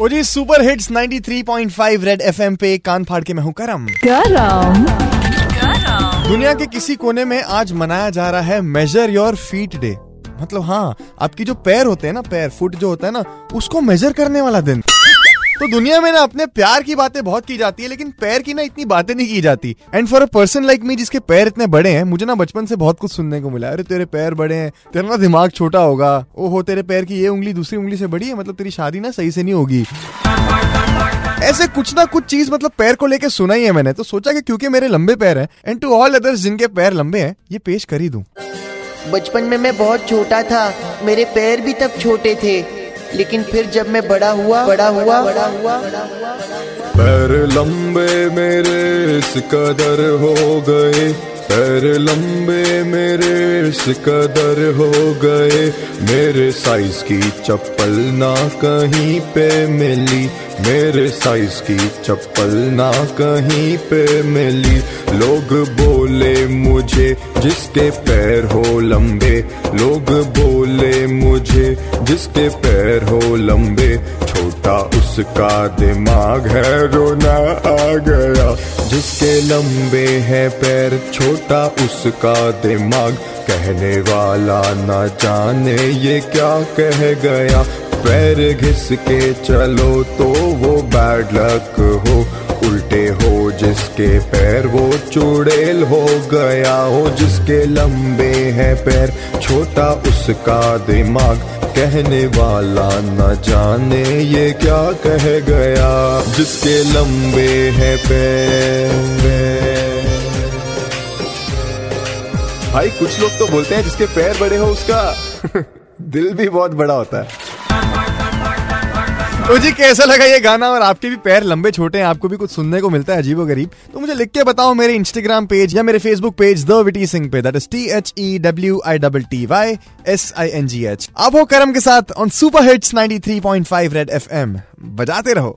ओ जी super hits 93.5 Red FM पे कान फाड़ के मैं हूँ करम। करम। दुनिया के किसी कोने में आज मनाया जा रहा है मेजर योर फीट डे मतलब हाँ आपकी जो पैर होते हैं ना पैर फुट जो होता है ना उसको मेजर करने वाला दिन। तो दुनिया में ना अपने प्यार की बातें बहुत की जाती है, लेकिन पैर की ना इतनी बातें नहीं की जाती। And for a person like me जिसके पैर इतने बड़े हैं, मुझे ना बचपन से बहुत कुछ सुनने को मिला अरे, तेरे पैर बड़े हैं, तेरा ना दिमाग छोटा होगा। ओहो, तेरे पैर की ये उंगली दूसरी उंगली से बड़ी है मतलब तेरी शादी ना सही से नहीं होगी। ऐसे कुछ ना कुछ चीज़ मतलब पैर को लेके सुना ही है मैंने। तो सोचा कि क्योंकि मेरे लंबे पैर हैं एंड टू ऑल अदर्स जिनके पैर लंबे हैं, ये पेश कर ही दूँ। बचपन में मैं बहुत छोटा था, मेरे पैर भी तब छोटे थे। लेकिन फिर जब मैं बड़ा हुआ बड़ा हुआ बड़ा हुआ। पैर लंबे मेरे इस कदर हो गए। पैर लंबे मेरे इस कदर हो गए। मेरे साइज़ की चप्पल ना कहीं पे मिली। मेरे साइज़ की चप्पल ना कहीं पे मिली। लोग बोले मुझे, जिसके पैर हो लंबे। लोग बोले मुझे, जिसके पैर हो लंबे। छोटा उसका दिमाग है रोना आ गया। जिसके लंबे हैं पैर, छोटा उसका दिमाग। कहने वाला ना जाने ये क्या कह गया। पैर घिस के चलो तो वो बैड लक हो। उल्टे हो, जिसके पैर वो चुड़ैल हो गया हो, जिसके लंबे हैं पैर, छोटा उसका दिमाग कहने वाला न जाने ये क्या कह गया, जिसके लंबे हैं पैर। भाई, कुछ लोग तो बोलते हैं जिसके पैर बड़े हो उसका। दिल भी बहुत बड़ा होता है। तो जी कैसा लगा ये गाना? और आपके भी पैर लंबे छोटे हैं, आपको भी कुछ सुनने को मिलता है अजीबो गरीब तो मुझे लिख के बताओ मेरे इंस्टाग्राम पेज या मेरे Facebook page the witty Singh पे। That is T H E W I double T Y S I N G H आप हो करम के साथ on super hits 93.5 Red FM बजाते रहो।